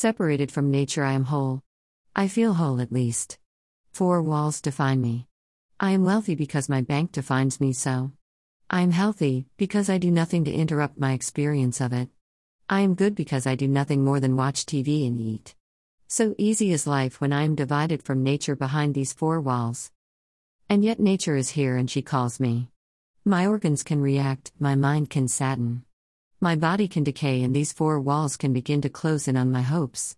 Separated from nature, I am whole. I feel whole at least. Four walls define me. I am wealthy because my bank defines me so. I am healthy because I do nothing to interrupt my experience of it. I am good because I do nothing more than watch TV and eat. So easy is life when I am divided from nature behind these four walls. And yet nature is here and she calls me. My organs can react, my mind can sadden. My body can decay, and these four walls can begin to close in on my hopes.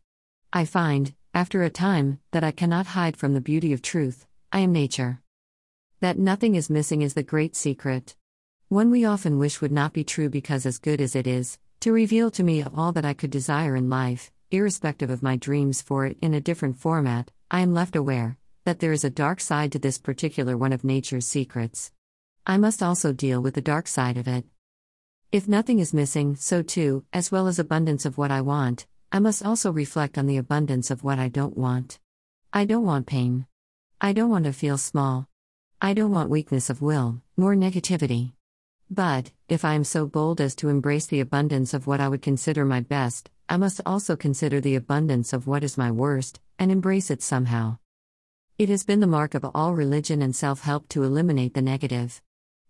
I find, after a time, that I cannot hide from the beauty of truth I am nature. That nothing is missing is the great secret. One we often wish would not be true because, as good as it is, to reveal to me all that I could desire in life, irrespective of my dreams for it in a different format, I am left aware that there is a dark side to this particular one of nature's secrets. I must also deal with the dark side of it. If nothing is missing, so too, as well as abundance of what I want, I must also reflect on the abundance of what I don't want. I don't want pain. I don't want to feel small. I don't want weakness of will, nor negativity. But, if I am so bold as to embrace the abundance of what I would consider my best, I must also consider the abundance of what is my worst, and embrace it somehow. It has been the mark of all religion and self help to eliminate the negative.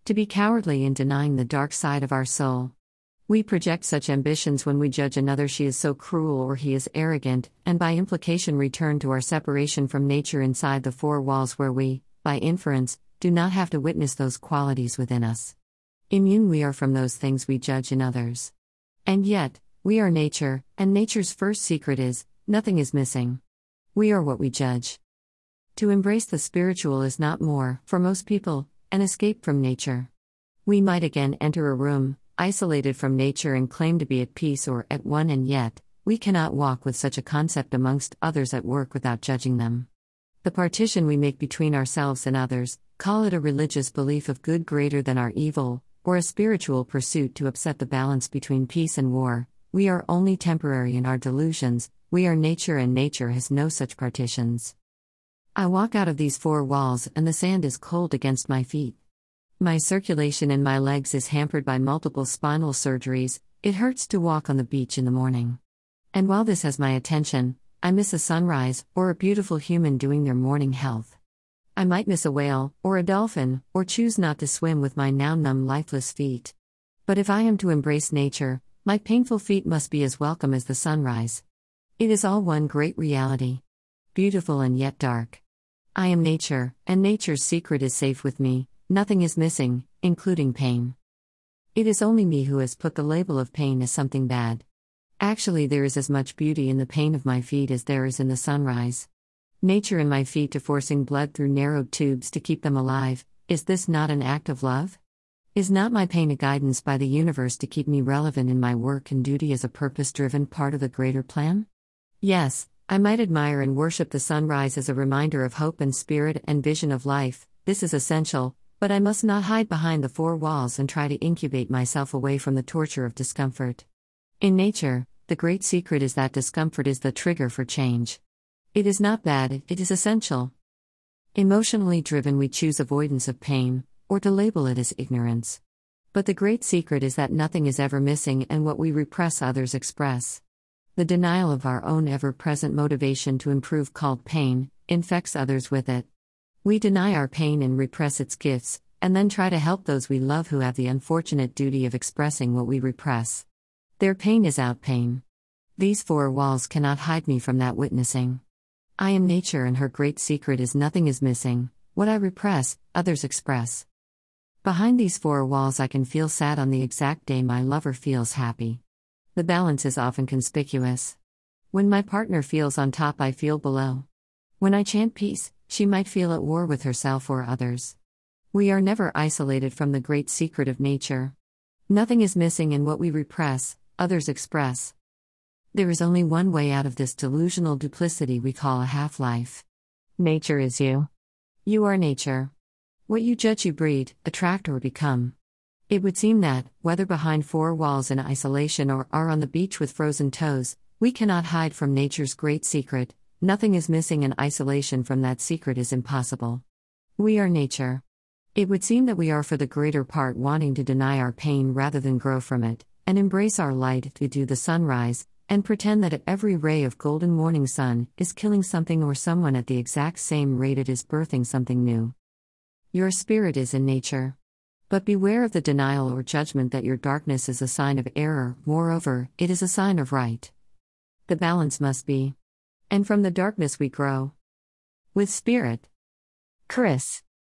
To be cowardly in denying the dark side of our soul. We project such ambitions when we judge another she is so cruel or he is arrogant, and by implication return to our separation from nature inside the four walls where we, by inference, do not have to witness those qualities within us. Immune we are from those things we judge in others. And yet, we are nature, and nature's first secret is nothing is missing. We are what we judge. To embrace the spiritual is not more, for most people, an escape from nature. We might again enter a room, isolated from nature, and claim to be at peace or at one, and yet, we cannot walk with such a concept amongst others at work without judging them. The partition we make between ourselves and others, call it a religious belief of good greater than our evil, or a spiritual pursuit to upset the balance between peace and war, we are only temporary in our delusions, we are nature and nature has no such partitions. I walk out of these four walls and the sand is cold against my feet. My circulation in my legs is hampered by multiple spinal surgeries, it hurts to walk on the beach in the morning. And while this has my attention, I miss a sunrise or a beautiful human doing their morning health. I might miss a whale, or a dolphin, or choose not to swim with my now numb lifeless feet. But if I am to embrace nature, my painful feet must be as welcome as the sunrise. It is all one great reality. Beautiful and yet dark. I am nature, and nature's secret is safe with me, nothing is missing, including pain. It is only me who has put the label of pain as something bad. Actually, there is as much beauty in the pain of my feet as there is in the sunrise. Nature in my feet to forcing blood through narrowed tubes to keep them alive, is this not an act of love? Is not my pain a guidance by the universe to keep me relevant in my work and duty as a purpose driven part of the greater plan? Yes, I might admire and worship the sunrise as a reminder of hope and spirit and vision of life, this is essential, but I must not hide behind the four walls and try to incubate myself away from the torture of discomfort. In nature, the great secret is that discomfort is the trigger for change. It is not bad, it is essential. Emotionally driven, we choose avoidance of pain, or to label it as ignorance. But the great secret is that nothing is ever missing, and what we repress, others express. The denial of our own ever present motivation to improve, called pain, infects others with it. We deny our pain and repress its gifts, and then try to help those we love who have the unfortunate duty of expressing what we repress. Their pain is out pain. These four walls cannot hide me from that witnessing. I am nature, and her great secret is nothing is missing. What I repress, others express. Behind these four walls, I can feel sad on the exact day my lover feels happy. The balance is often conspicuous. When my partner feels on top, I feel below. When I chant peace, she might feel at war with herself or others. We are never isolated from the great secret of nature. Nothing is missing in what we repress, others express. There is only one way out of this delusional duplicity we call a half life. Nature is you. You are nature. What you judge, you breed, attract, or become. It would seem that, whether behind four walls in isolation or are on the beach with frozen toes, we cannot hide from nature's great secret. Nothing is missing, and isolation from that secret is impossible. We are nature. It would seem that we are for the greater part wanting to deny our pain rather than grow from it, and embrace our light to do the sunrise, and pretend that at every ray of golden morning sun is killing something or someone at the exact same rate it is birthing something new. Your spirit is in nature. But beware of the denial or judgment that your darkness is a sign of error, moreover, it is a sign of right. The balance must be. And from the darkness we grow. With spirit. Chris.